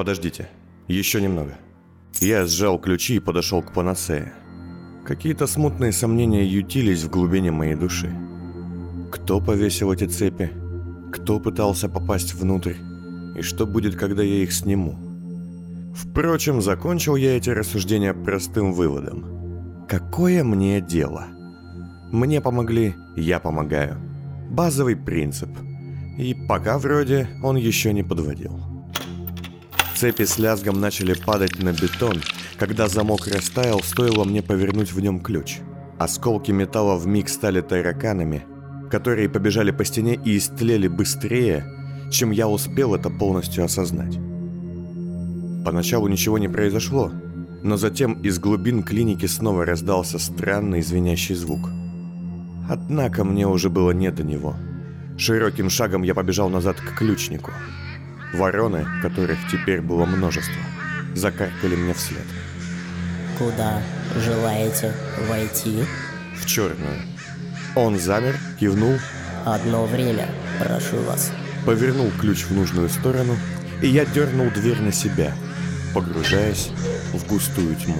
Подождите. Еще немного. Я сжал ключи и подошел к панацее. Какие-то смутные сомнения ютились в глубине моей души. Кто повесил эти цепи? Кто пытался попасть внутрь? И что будет, когда я их сниму? Впрочем, закончил я эти рассуждения простым выводом. Какое мне дело? Мне помогли, я помогаю. Базовый принцип. И пока вроде он еще не подводил. Цепи с лязгом начали падать на бетон, когда замок растаял, стоило мне повернуть в нем ключ. Осколки металла в миг стали тараканами, которые побежали по стене и истлели быстрее, чем я успел это полностью осознать. Поначалу ничего не произошло, но затем из глубин клиники снова раздался странный звенящий звук. Однако мне уже было не до него. Широким шагом я побежал назад к ключнику. Вороны, которых теперь было множество, закаркали мне вслед. Куда желаете войти? В черную. Он замер, кивнул. Одно время, прошу вас. Повернул ключ в нужную сторону, и я дернул дверь на себя, погружаясь в густую тьму.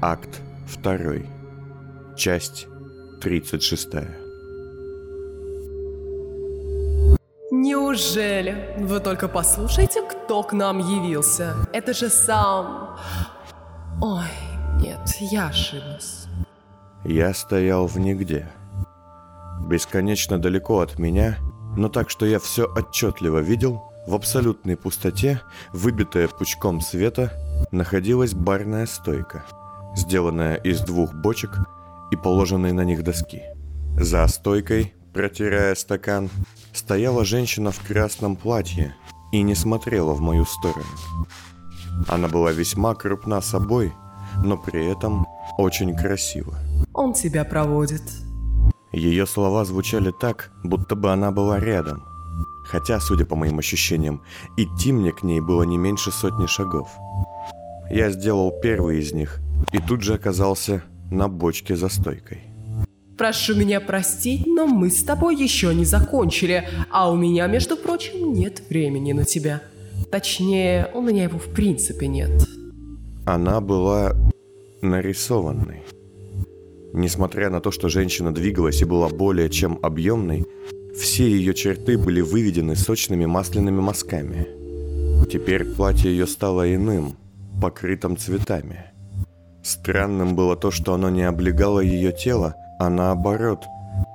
Акт второй. Часть 36. Неужели? Вы только послушайте, кто к нам явился. Это же сам... Ой, нет, я ошиблась. Я стоял в нигде. Бесконечно далеко от меня, но так, что я все отчетливо видел, в абсолютной пустоте, выбитая пучком света, находилась барная стойка, сделанная из двух бочек и положенной на них доски. За стойкой, протирая стакан, стояла женщина в красном платье и не смотрела в мою сторону. Она была весьма крупна собой, но при этом очень красива. Он тебя проводит. Ее слова звучали так, будто бы она была рядом. Хотя, судя по моим ощущениям, идти мне к ней было не меньше сотни шагов. Я сделал первый из них и тут же оказался на бочке за стойкой. Прошу меня простить, но мы с тобой еще не закончили, а у меня, между прочим, нет времени на тебя. Точнее, у меня его в принципе нет. Она была нарисованной. Несмотря на то, что женщина двигалась и была более чем объемной, все ее черты были выведены сочными масляными мазками. Теперь платье ее стало иным, покрытым цветами. Странным было то, что оно не облегало ее тело, а наоборот,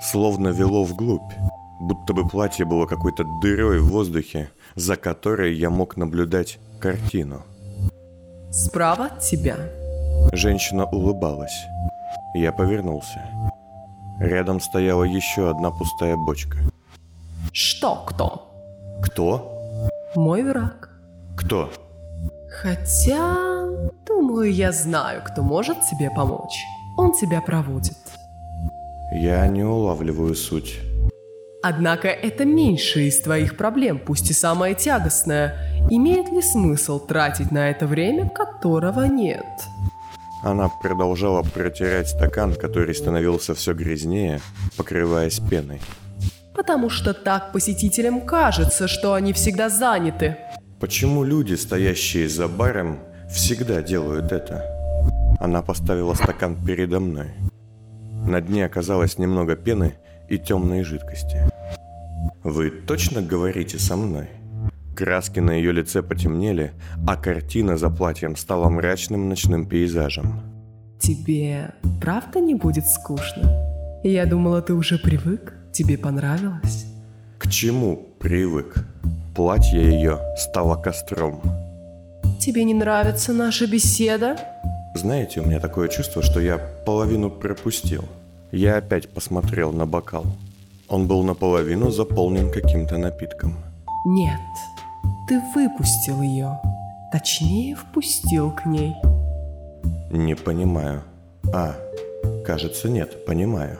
словно вело вглубь, будто бы платье было какой-то дырой в воздухе, за которой я мог наблюдать картину. Справа от тебя. Женщина улыбалась. Я повернулся. Рядом стояла еще одна пустая бочка. Что кто? Кто? Мой враг. Кто? Хотя, думаю, я знаю, кто может тебе помочь. Он тебя проводит. Я не улавливаю суть. Однако это меньше из твоих проблем, пусть и самое тягостное. Имеет ли смысл тратить на это время, которого нет? Она продолжала протирать стакан, который становился все грязнее, покрываясь пеной. Потому что так посетителям кажется, что они всегда заняты. Почему люди, стоящие за баром, всегда делают это? Она поставила стакан передо мной. На дне оказалось немного пены и темной жидкости. «Вы точно говорите со мной?» Краски на ее лице потемнели, а картина за платьем стала мрачным ночным пейзажем. Тебе правда не будет скучно? Я думала, ты уже привык, тебе понравилось. К чему привык? Платье ее стало костром. Тебе не нравится наша беседа? Знаете, у меня такое чувство, что я половину пропустил. Я опять посмотрел на бокал. Он был наполовину заполнен каким-то напитком. Нет, ты выпустил ее. Точнее, впустил к ней. Не понимаю. А, кажется, нет, понимаю.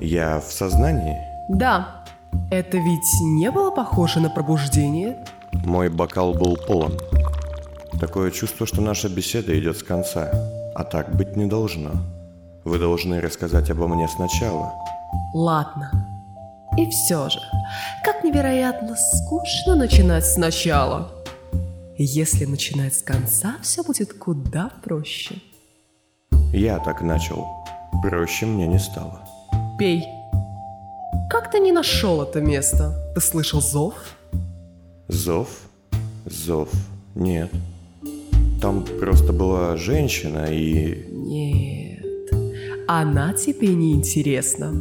Я в сознании? Да. Это ведь не было похоже на пробуждение? Мой бокал был полон. Такое чувство, что наша беседа идет с конца, а так быть не должно. Вы должны рассказать обо мне сначала. Ладно. И все же, как невероятно скучно начинать сначала. Если начинать с конца, все будет куда проще. Я так начал. Проще мне не стало. Пей. Как ты не нашел это место? Ты слышал зов? Зов? Зов? Нет. Там просто была женщина и... Нет, она тебе не интересна.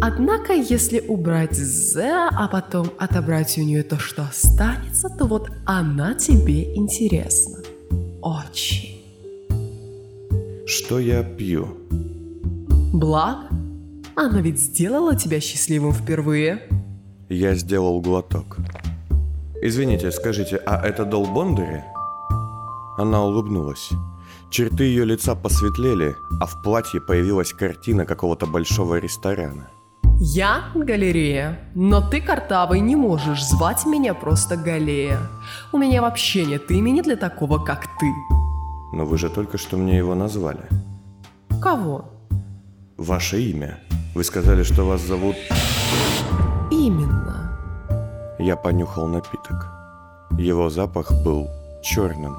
Однако, если убрать «з», а потом отобрать у нее то, что останется, то вот она тебе интересна. Очень. Что я пью? Благо, она ведь сделала тебя счастливым впервые. Я сделал глоток. Извините, скажите, а это Дол Бондари? Она улыбнулась. Черты ее лица посветлели, а в платье появилась картина какого-то большого ресторана. Я галерея, но ты, Картавый, не можешь звать меня просто Галея. У меня вообще нет имени для такого, как ты. Но вы же только что мне его назвали. Кого? Ваше имя. Вы сказали, что вас зовут... Именно. Я понюхал напиток. Его запах был черным.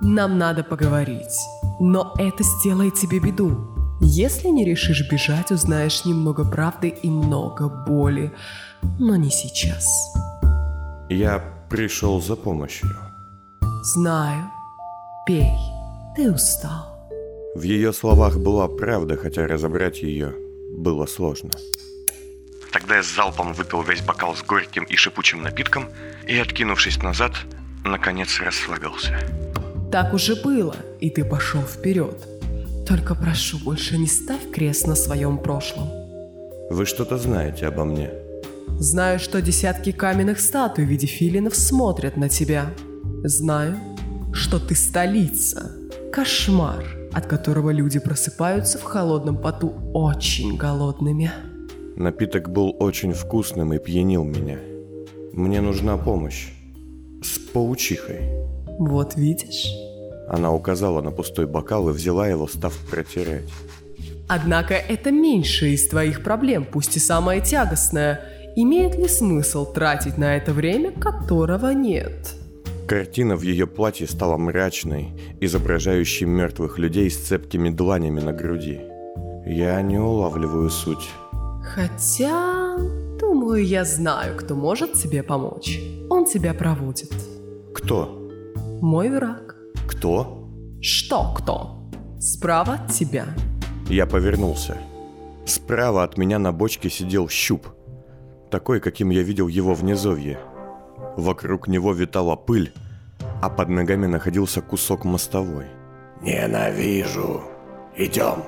Нам надо поговорить, но это сделает тебе беду. Если не решишь бежать, узнаешь немного правды и много боли, но не сейчас. Я пришел за помощью. Знаю. Пей. Ты устал. В ее словах была правда, хотя разобрать ее было сложно. Тогда я с залпом выпил весь бокал с горьким и шипучим напитком и, откинувшись назад, наконец расслабился. Так уже было, и ты пошел вперед. Только прошу, больше не ставь крест на своем прошлом. Вы что-то знаете обо мне? Знаю, что десятки каменных статуй в виде филинов смотрят на тебя. Знаю, что ты столица. Кошмар, от которого люди просыпаются в холодном поту очень голодными. Напиток был очень вкусным и пьянил меня. Мне нужна помощь. С паучихой. Вот видишь? Она указала на пустой бокал и взяла его, став протирать. Однако это меньшее из твоих проблем, пусть и самое тягостное. Имеет ли смысл тратить на это время, которого нет? Картина в ее платье стала мрачной, изображающей мертвых людей с цепкими дланями на груди. Я не улавливаю суть. Хотя, думаю, я знаю, кто может тебе помочь. Он тебя проводит. Кто? Мой враг. Кто? Что кто? Справа от тебя. Я повернулся. Справа от меня на бочке сидел щуп. Такой, каким я видел его в низовье. Вокруг него витала пыль, а под ногами находился кусок мостовой. Ненавижу. Идем.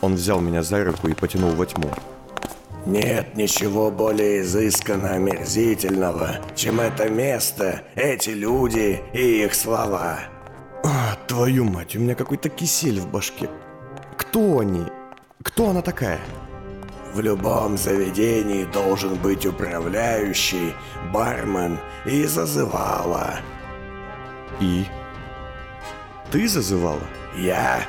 Он взял меня за руку и потянул во тьму. Нет ничего более изысканно омерзительного, чем это место, эти люди и их слова. А, твою мать, у меня какой-то кисель в башке. Кто они? Кто она такая? В любом заведении должен быть управляющий, бармен и зазывала. И? Ты зазывала? Я?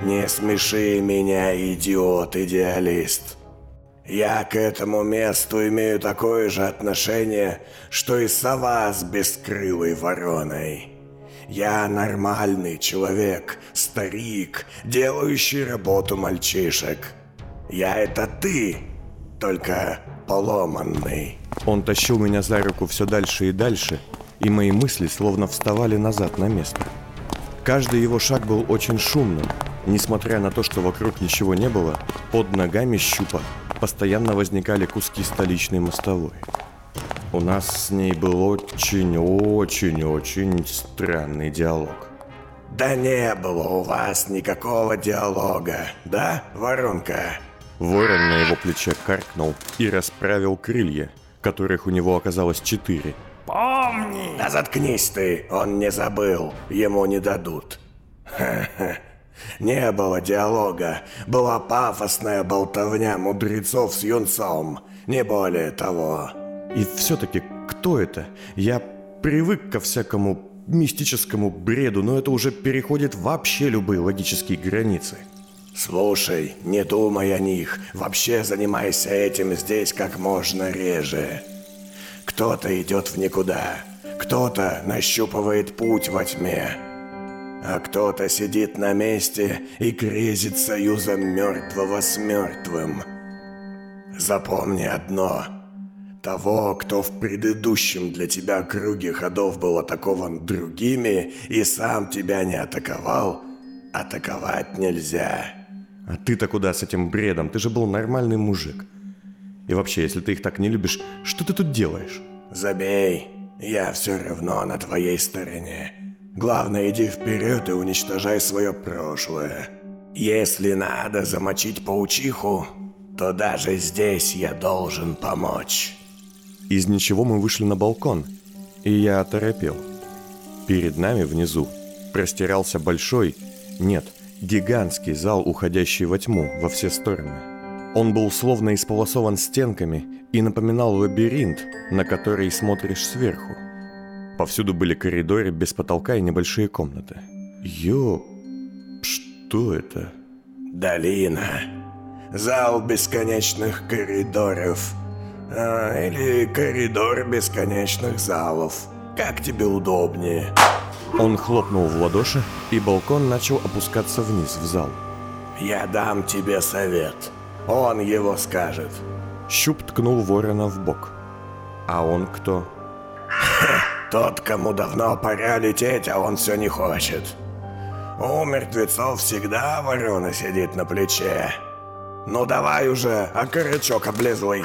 Не смеши меня, идиот-идеалист. Я к этому месту имею такое же отношение, что и сова с бескрылой вороной. Я нормальный человек, старик, делающий работу мальчишек. Я это ты, только поломанный. Он тащил меня за руку все дальше и дальше, и мои мысли словно вставали назад на место. Каждый его шаг был очень шумным. Несмотря на то, что вокруг ничего не было, под ногами щупа постоянно возникали куски столичной мостовой. У нас с ней был очень-очень-очень странный диалог. Да не было у вас никакого диалога, да, воронка? Ворон на его плече каркнул и расправил крылья, которых у него оказалось четыре. Помни! Да заткнись ты, он не забыл, ему не дадут. Ха-ха. Не было диалога, была пафосная болтовня мудрецов с юнцом, не более того. И все-таки кто это? Я привык ко всякому мистическому бреду, но это уже переходит вообще любые логические границы. Слушай, не думай о них. Вообще занимайся этим здесь как можно реже. Кто-то идет в никуда. Кто-то нащупывает путь во тьме. А кто-то сидит на месте и грезит союзом мертвого с мертвым. Запомни одно. Того, кто в предыдущем для тебя круге ходов был атакован другими и сам тебя не атаковал, атаковать нельзя. А ты-то куда с этим бредом? Ты же был нормальный мужик. И вообще, если ты их так не любишь, что ты тут делаешь? Забей, я все равно на твоей стороне. Главное, иди вперед и уничтожай свое прошлое. Если надо замочить паучиху, то даже здесь я должен помочь. Из ничего мы вышли на балкон, и я оторопел. Перед нами внизу простирался большой, нет, гигантский зал, уходящий во тьму во все стороны. Он был словно исполосован стенками и напоминал лабиринт, на который смотришь сверху. Повсюду были коридоры без потолка и небольшие комнаты. Ё... Что это? Долина. Зал бесконечных коридоров. А, или коридор бесконечных залов. Как тебе удобнее. Он хлопнул в ладоши, и балкон начал опускаться вниз в зал. Я дам тебе совет. Он его скажет. Щуп ткнул ворона в бок. А он кто? Тот, кому давно пора лететь, а он все не хочет. У мертвецов всегда ворона сидит на плече. Ну давай уже, а корячок облизывай.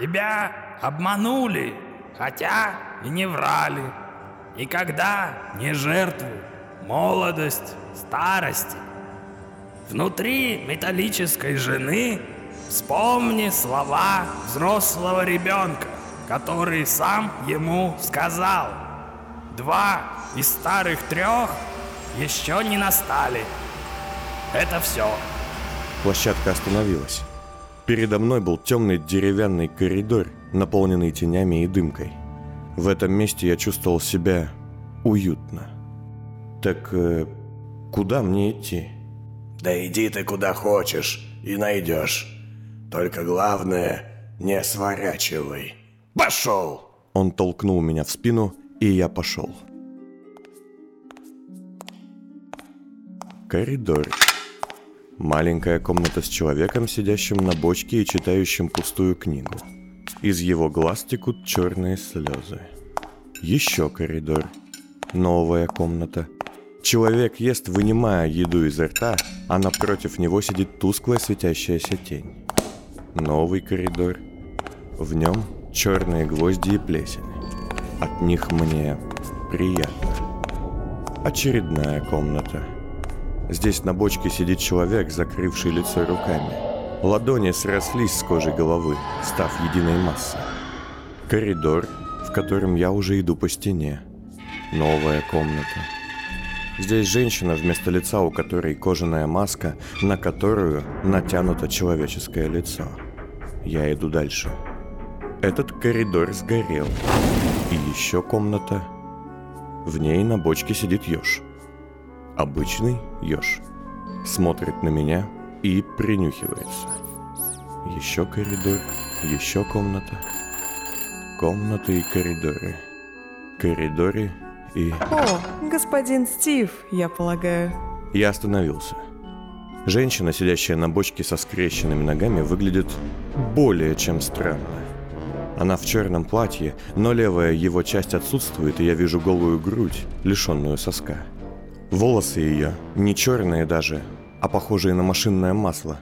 Тебя обманули, хотя и не врали. Никогда не жертву, молодость, старости. Внутри металлической жены вспомни слова взрослого ребенка, который сам ему сказал. Два из старых трех еще не настали. Это все. Площадка остановилась. Передо мной был темный деревянный коридор, наполненный тенями и дымкой. В этом месте я чувствовал себя уютно. Так э, куда мне идти? Да иди ты куда хочешь и найдешь. Только главное, не сворачивай. Пошел! Он толкнул меня в спину, и я пошел. Коридор. Маленькая комната с человеком, сидящим на бочке и читающим пустую книгу. Из его глаз текут черные слезы. Еще коридор. Новая комната. Человек ест, вынимая еду изо рта, а напротив него сидит тусклая светящаяся тень. Новый коридор. В нем черные гвозди и плесень. От них мне приятно. Очередная комната. Здесь на бочке сидит человек, закрывший лицо руками. Ладони срослись с кожей головы, став единой массой. Коридор, в котором я уже иду по стене. Новая комната. Здесь женщина вместо лица, у которой кожаная маска, на которую натянуто человеческое лицо. Я иду дальше. Этот коридор сгорел. И еще комната. В ней на бочке сидит еж. Обычный еж. Смотрит на меня и принюхивается. Еще коридор, еще комната. Комнаты и коридоры. Коридоры и... О, господин Стив, я полагаю. Я остановился. Женщина, сидящая на бочке со скрещенными ногами, выглядит более чем странно. Она в черном платье, но левая его часть отсутствует, и я вижу голую грудь, лишенную соска. Волосы ее, не черные даже, а похожие на машинное масло,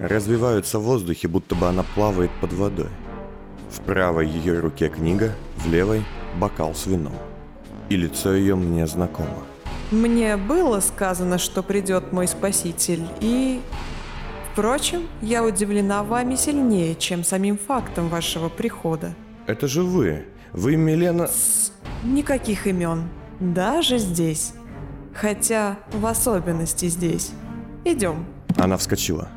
развиваются в воздухе, будто бы она плавает под водой. В правой ее руке книга, в левой – бокал с вином. И лицо ее мне знакомо. Мне было сказано, что придет мой спаситель, и... Впрочем, я удивлена вами сильнее, чем самим фактом вашего прихода. Это же вы. Вы Милена... Никаких имен. Даже здесь. Хотя в особенности здесь. Идем. Она вскочила.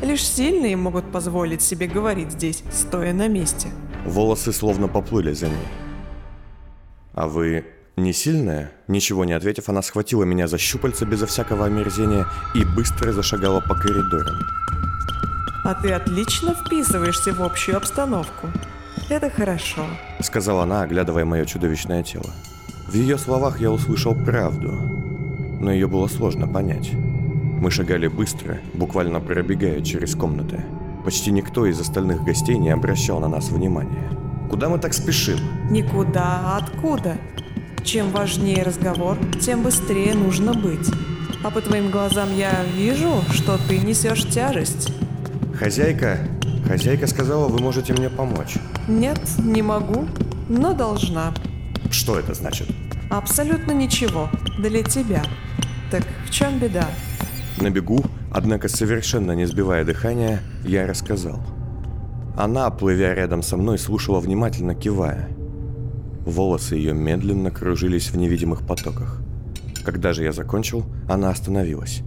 Лишь сильные могут позволить себе говорить здесь, стоя на месте. Волосы словно поплыли за ней. А вы Не сильная, ничего не ответив, она схватила меня за щупальца безо всякого омерзения и быстро зашагала по коридорам. А ты отлично вписываешься в общую обстановку. Это хорошо. Сказала она, оглядывая мое чудовищное тело. В ее словах я услышал правду, но ее было сложно понять. Мы шагали быстро, буквально пробегая через комнаты. Почти никто из остальных гостей не обращал на нас внимания. Куда мы так спешим? Никуда, а откуда? Чем важнее разговор, тем быстрее нужно быть. А по твоим глазам я вижу, что ты несешь тяжесть. Хозяйка, хозяйка сказала, вы можете мне помочь. Нет, не могу, но должна. Что это значит? Абсолютно ничего. Для тебя. Так в чем беда? На бегу, однако совершенно не сбивая дыхания, я рассказал. Она, плывя рядом со мной, слушала внимательно, кивая. Волосы ее медленно кружились в невидимых потоках. Когда же я закончил, она остановилась.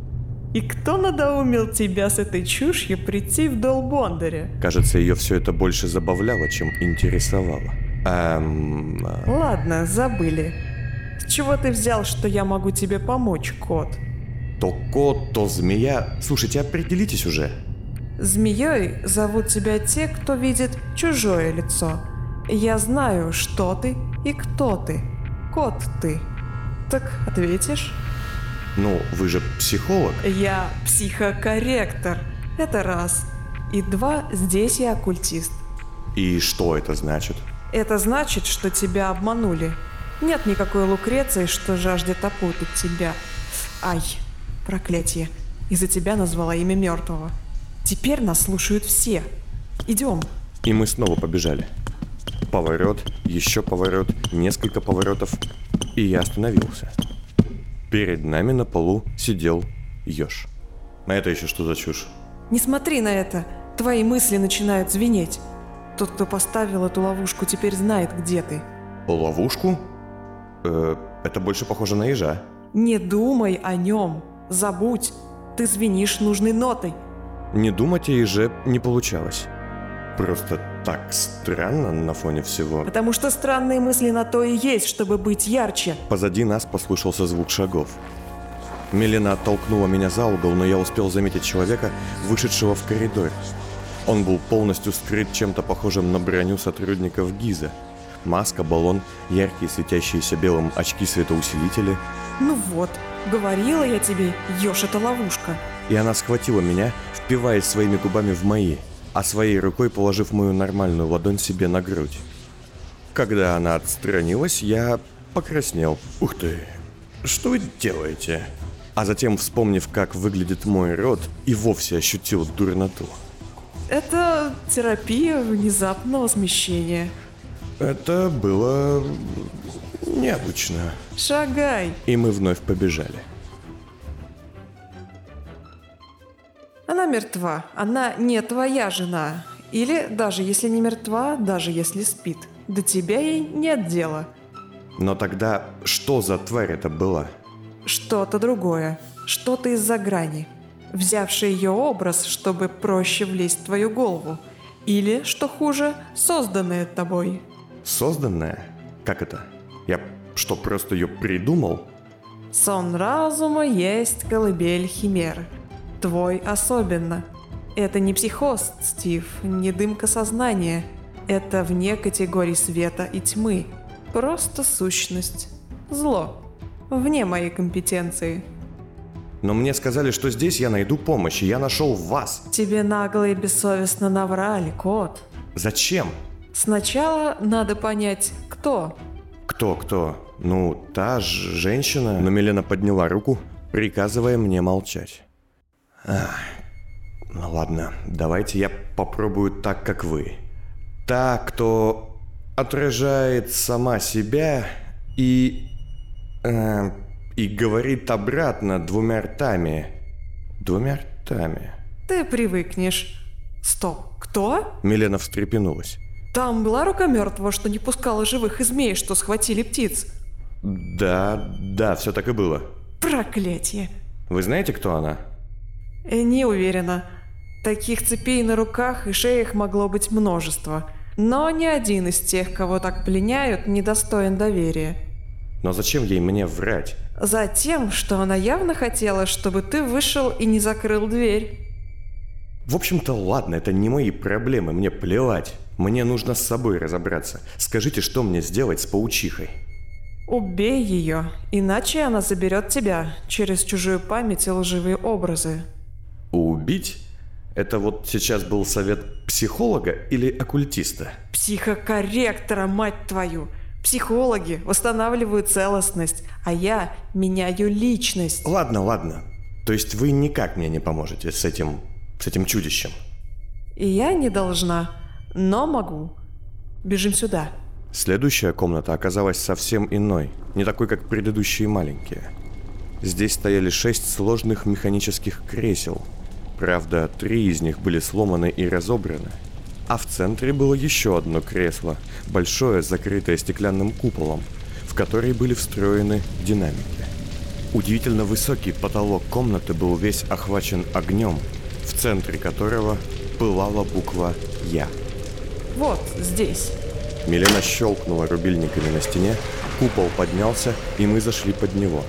И кто надоумил тебя с этой чушью прийти в дол Бондаря? Кажется, ее все это больше забавляло, чем интересовало. Эм... э, Ладно, забыли. С чего ты взял, что я могу тебе помочь, кот? То кот, то змея. Слушайте, определитесь уже. Змеей зовут тебя те, кто видит чужое лицо. Я знаю, что ты и кто ты. Кот ты. Так ответишь? Ну, вы же психолог. Я психокорректор. Это раз. И два, здесь я оккультист. И что это значит? Это значит, что тебя обманули. Нет никакой Лукреции, что жаждет опутать тебя. Ай, проклятие. Из-за тебя назвала имя мертвого. Теперь нас слушают все. Идем. И мы снова побежали. Поворот, еще поворот, несколько поворотов, и я остановился. Перед нами на полу сидел еж. А это еще что за чушь? Не смотри на это. Твои мысли начинают звенеть. Тот, кто поставил эту ловушку, теперь знает, где ты. Ловушку? Э, это больше похоже на ежа. Не думай о нем. Забудь. Ты звенишь нужной нотой. Не думать о еже не получалось. Просто так странно на фоне всего. Потому что странные мысли на то и есть, чтобы быть ярче. Позади нас послышался звук шагов. Мелина оттолкнула меня за угол, но я успел заметить человека, вышедшего в коридор. Он был полностью скрыт чем-то похожим на броню сотрудников ГИЗа. Маска, баллон, яркие светящиеся белым очки-светоусилители. Ну вот, говорила я тебе, ешь это ловушка. И она схватила меня, впиваясь своими губами в мои, а своей рукой положив мою нормальную ладонь себе на грудь. Когда она отстранилась, я покраснел. Ух ты, что вы делаете? А затем, вспомнив, как выглядит мой рот, и вовсе ощутил дурноту. Это терапия внезапного смещения. Это было необычно. Шагай. И мы вновь побежали. Она мертва. Она не твоя жена. Или даже если не мертва, даже если спит. До тебя ей нет дела. Но тогда что за тварь это была? Что-то другое. Что-то из-за грани. Взявший ее образ, чтобы проще влезть в твою голову. Или, что хуже, созданное тобой. Созданная? Как это? Я что, просто ее придумал? Сон разума есть колыбель химеры. Твой особенно. Это не психоз, Стив, не дымка сознания. Это вне категорий света и тьмы. Просто сущность. Зло. Вне моей компетенции. Но мне сказали, что здесь я найду помощь, и я нашел вас. Тебе нагло и бессовестно наврали, кот. Зачем? Сначала надо понять, кто. Кто, кто? Ну, та ж женщина. Но Милена подняла руку, приказывая мне молчать. Ну ладно, давайте я попробую так, как вы. Та, кто отражает сама себя и... э, и говорит обратно двумя ртами. Двумя ртами. Ты привыкнешь. Стоп, кто? Милена встрепенулась. Там была рука мертвого, что не пускала живых и змей, что схватили птиц. Да, да, все так и было. Проклятие. Вы знаете, кто она? Э, Не уверена. Таких цепей на руках и шеях могло быть множество. Но ни один из тех, кого так пленяют, не достоин доверия. Но зачем ей мне врать? Затем, что она явно хотела, чтобы ты вышел и не закрыл дверь. В общем-то, ладно, это не мои проблемы, мне плевать. Мне нужно с собой разобраться. Скажите, что мне сделать с паучихой? Убей ее, иначе она заберет тебя через чужую память и лживые образы. Убить? Это вот сейчас был совет психолога или оккультиста? Психокорректора, мать твою! Психологи восстанавливают целостность, а я меняю личность. Ладно, ладно. То есть вы никак мне не поможете с этим, с этим чудищем? И я не должна, но могу. Бежим сюда. Следующая комната оказалась совсем иной, не такой, как предыдущие маленькие. Здесь стояли шесть сложных механических кресел. Правда, три из них были сломаны и разобраны. А в центре было еще одно кресло, большое, закрытое стеклянным куполом, в который были встроены динамики. Удивительно высокий потолок комнаты был весь охвачен огнем, в центре которого пылала буква «Я». Вот здесь. Милена щелкнула рубильниками на стене, купол поднялся, и мы зашли под него.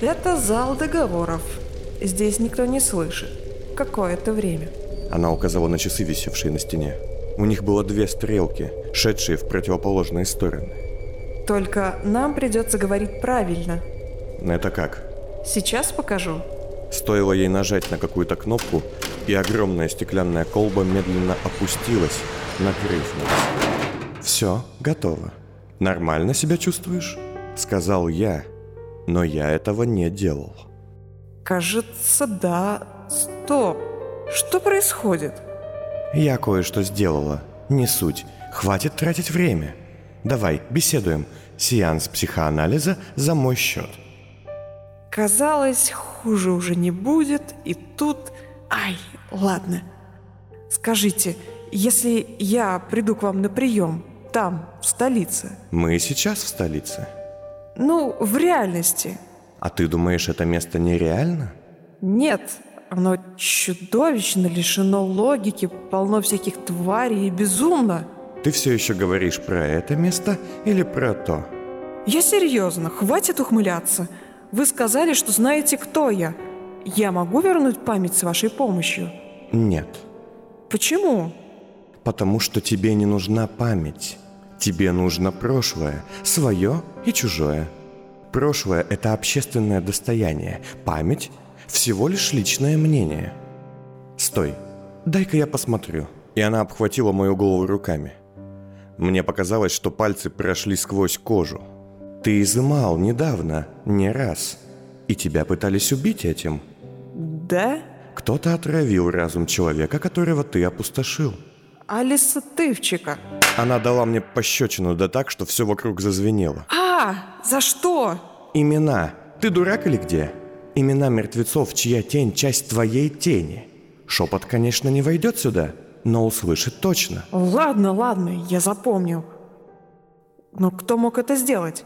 Это зал договоров. Здесь никто не слышит. Какое-то время. Она указала на часы, висевшие на стене. У них было две стрелки, шедшие в противоположные стороны. Только нам придется говорить правильно. Это как? Сейчас покажу. Стоило ей нажать на какую-то кнопку, и огромная стеклянная колба медленно опустилась, накрыв нас. «Все, готово. Нормально себя чувствуешь?» Сказал я, но я этого не делал. Кажется, да. Стоп. Что происходит? Я кое-что сделала. Не суть. Хватит тратить время. Давай, беседуем. Сеанс психоанализа за мой счет. Казалось, хуже уже не будет, и тут... Ай, ладно. Скажите, если я приду к вам на прием, там, в столице, Мы сейчас в столице. ну, в реальности, А ты думаешь, это место нереально? нет, оно чудовищно лишено логики, полно всяких тварей и безумно. Ты все еще говоришь про это место или про то? Я серьезно, хватит ухмыляться. Вы сказали, что знаете, кто я. Я могу вернуть память с вашей помощью? Нет. Почему? Потому что тебе не нужна память. Тебе нужно прошлое, свое и чужое. Прошлое – это общественное достояние. Память – всего лишь личное мнение. Стой, дай-ка я посмотрю. И она обхватила мою голову руками. Мне показалось, что пальцы прошли сквозь кожу. Ты изымал недавно, не раз. И тебя пытались убить этим. Да? Кто-то отравил разум человека, которого ты опустошил. Алиса Тывчика. Она дала мне пощечину, да так, что все вокруг зазвенело. А, за что? Имена. Ты дурак или где? Имена мертвецов, чья тень – часть твоей тени. Шепот, конечно, не войдет сюда, но услышит точно. Ладно, ладно, я запомнил. Но кто мог это сделать?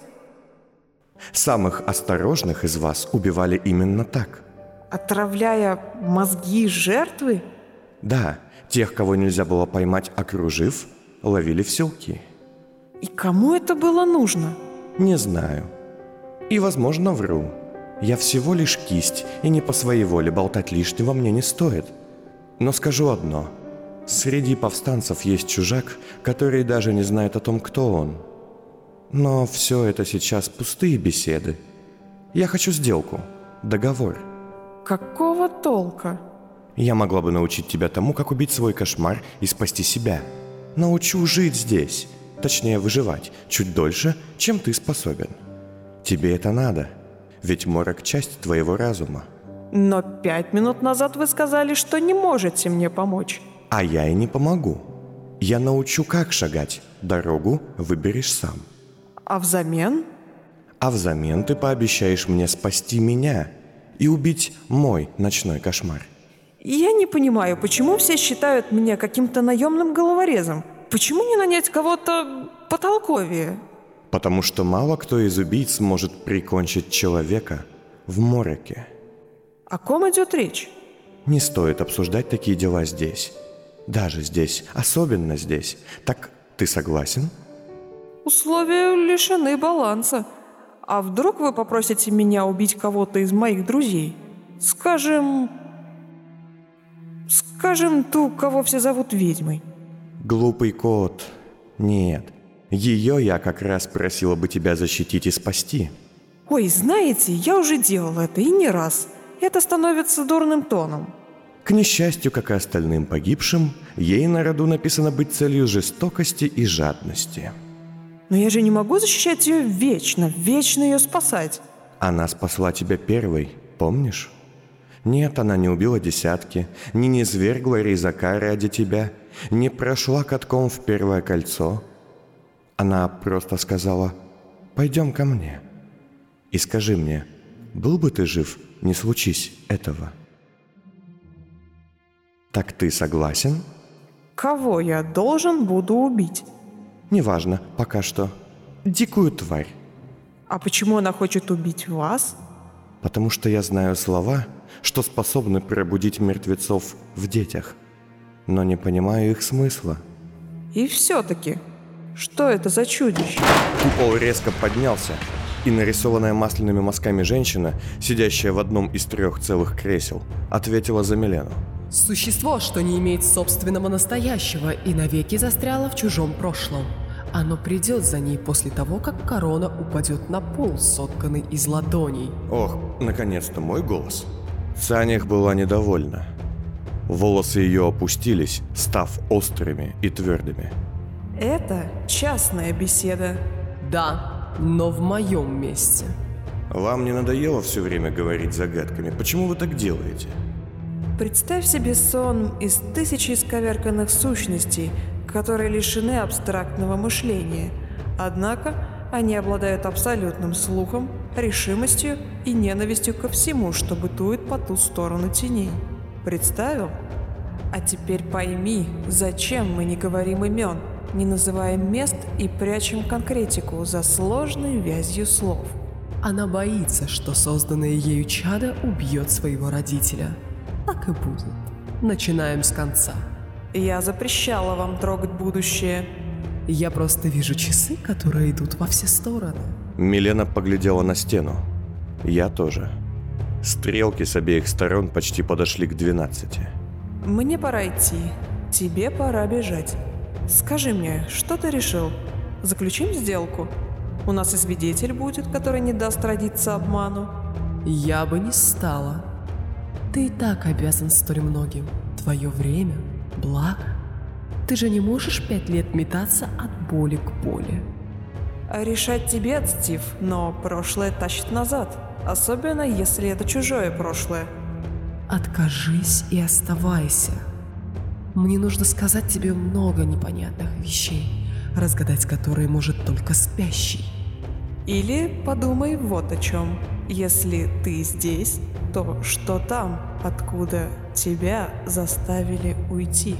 Самых осторожных из вас убивали именно так. Отравляя мозги жертвы? Да, тех, кого нельзя было поймать, окружив, ловили в селки. И кому это было нужно? Не знаю. И, возможно, вру. Я всего лишь кисть, и не по своей воле болтать лишнего мне не стоит. Но скажу одно. Среди повстанцев есть чужак, который даже не знает о том, кто он. Но все это сейчас пустые беседы. Я хочу сделку. Договор. Какого толка? Я могла бы научить тебя тому, как убить свой кошмар и спасти себя. Научу жить здесь, точнее выживать, чуть дольше, чем ты способен. Тебе это надо, ведь морок – часть твоего разума. Но пять минут назад вы сказали, что не можете мне помочь. А я и не помогу. Я научу, как шагать. Дорогу выберешь сам. А взамен? А взамен ты пообещаешь мне спасти меня и убить мой ночной кошмар. Я не понимаю, почему все считают меня каким-то наемным головорезом? Почему не нанять кого-то потолковее? Потому что мало кто из убийц может прикончить человека в мороке. О ком идет речь? Не стоит обсуждать такие дела здесь. Даже здесь, особенно здесь. Так ты согласен? Условия лишены баланса. А вдруг вы попросите меня убить кого-то из моих друзей? Скажем... Скажем, ту, кого все зовут ведьмой. Глупый кот. Нет. Ее я как раз просила бы тебя защитить и спасти. Ой, знаете, я уже делал это и не раз. Это становится дурным тоном. К несчастью, как и остальным погибшим, ей на роду написано быть целью жестокости и жадности. Но я же не могу защищать ее вечно, вечно ее спасать. Она спасла тебя первой, помнишь? Нет, она не убила десятки, не низвергла резака ради тебя, не прошла катком в первое кольцо. Она просто сказала «Пойдем ко мне» и скажи мне, был бы ты жив, не случись этого? Так ты согласен? Кого я должен буду убить? Неважно, пока что. Дикую тварь. А почему она хочет убить вас? Потому что я знаю слова, что способны пробудить мертвецов в детях, но не понимаю их смысла. И все-таки, что это за чудище? Купол резко поднялся, и нарисованная масляными мазками женщина, сидящая в одном из трех целых кресел, ответила за Милену. Существо, что не имеет собственного настоящего и навеки застряло в чужом прошлом. Оно придет за ней после того, как корона упадет на пол, сотканный из ладоней. Ох, наконец-то мой голос. Санях была недовольна. Волосы ее опустились, став острыми и твердыми. Это частная беседа. Да, но в моем месте. Вам не надоело все время говорить загадками? Почему вы так делаете? Представь себе сон из тысячи исковерканных сущностей, которые лишены абстрактного мышления. Однако они обладают абсолютным слухом, решимостью и ненавистью ко всему, что бытует по ту сторону теней. Представил? А теперь пойми, зачем мы не говорим имен, не называем мест и прячем конкретику за сложной вязью слов. Она боится, что созданное ею чадо убьет своего родителя. Так и будет. Начинаем с конца. Я запрещала вам трогать будущее. Я просто вижу часы, которые идут во все стороны. Милена поглядела на стену. Я тоже. Стрелки с обеих сторон почти подошли к 12. Мне пора идти. Тебе пора бежать. Скажи мне, что ты решил? Заключим сделку? У нас и свидетель будет, который не даст родиться обману. Я бы не стала. Ты и так обязан столь многим. Твое время, благо. Ты же не можешь пять лет метаться от боли к боли. А решать тебе, Стив, но прошлое тащит назад. Особенно, если это чужое прошлое. Откажись и оставайся. Мне нужно сказать тебе много непонятных вещей, разгадать которые может только спящий. Или подумай вот о чем. Если ты здесь, то что там, откуда тебя заставили уйти?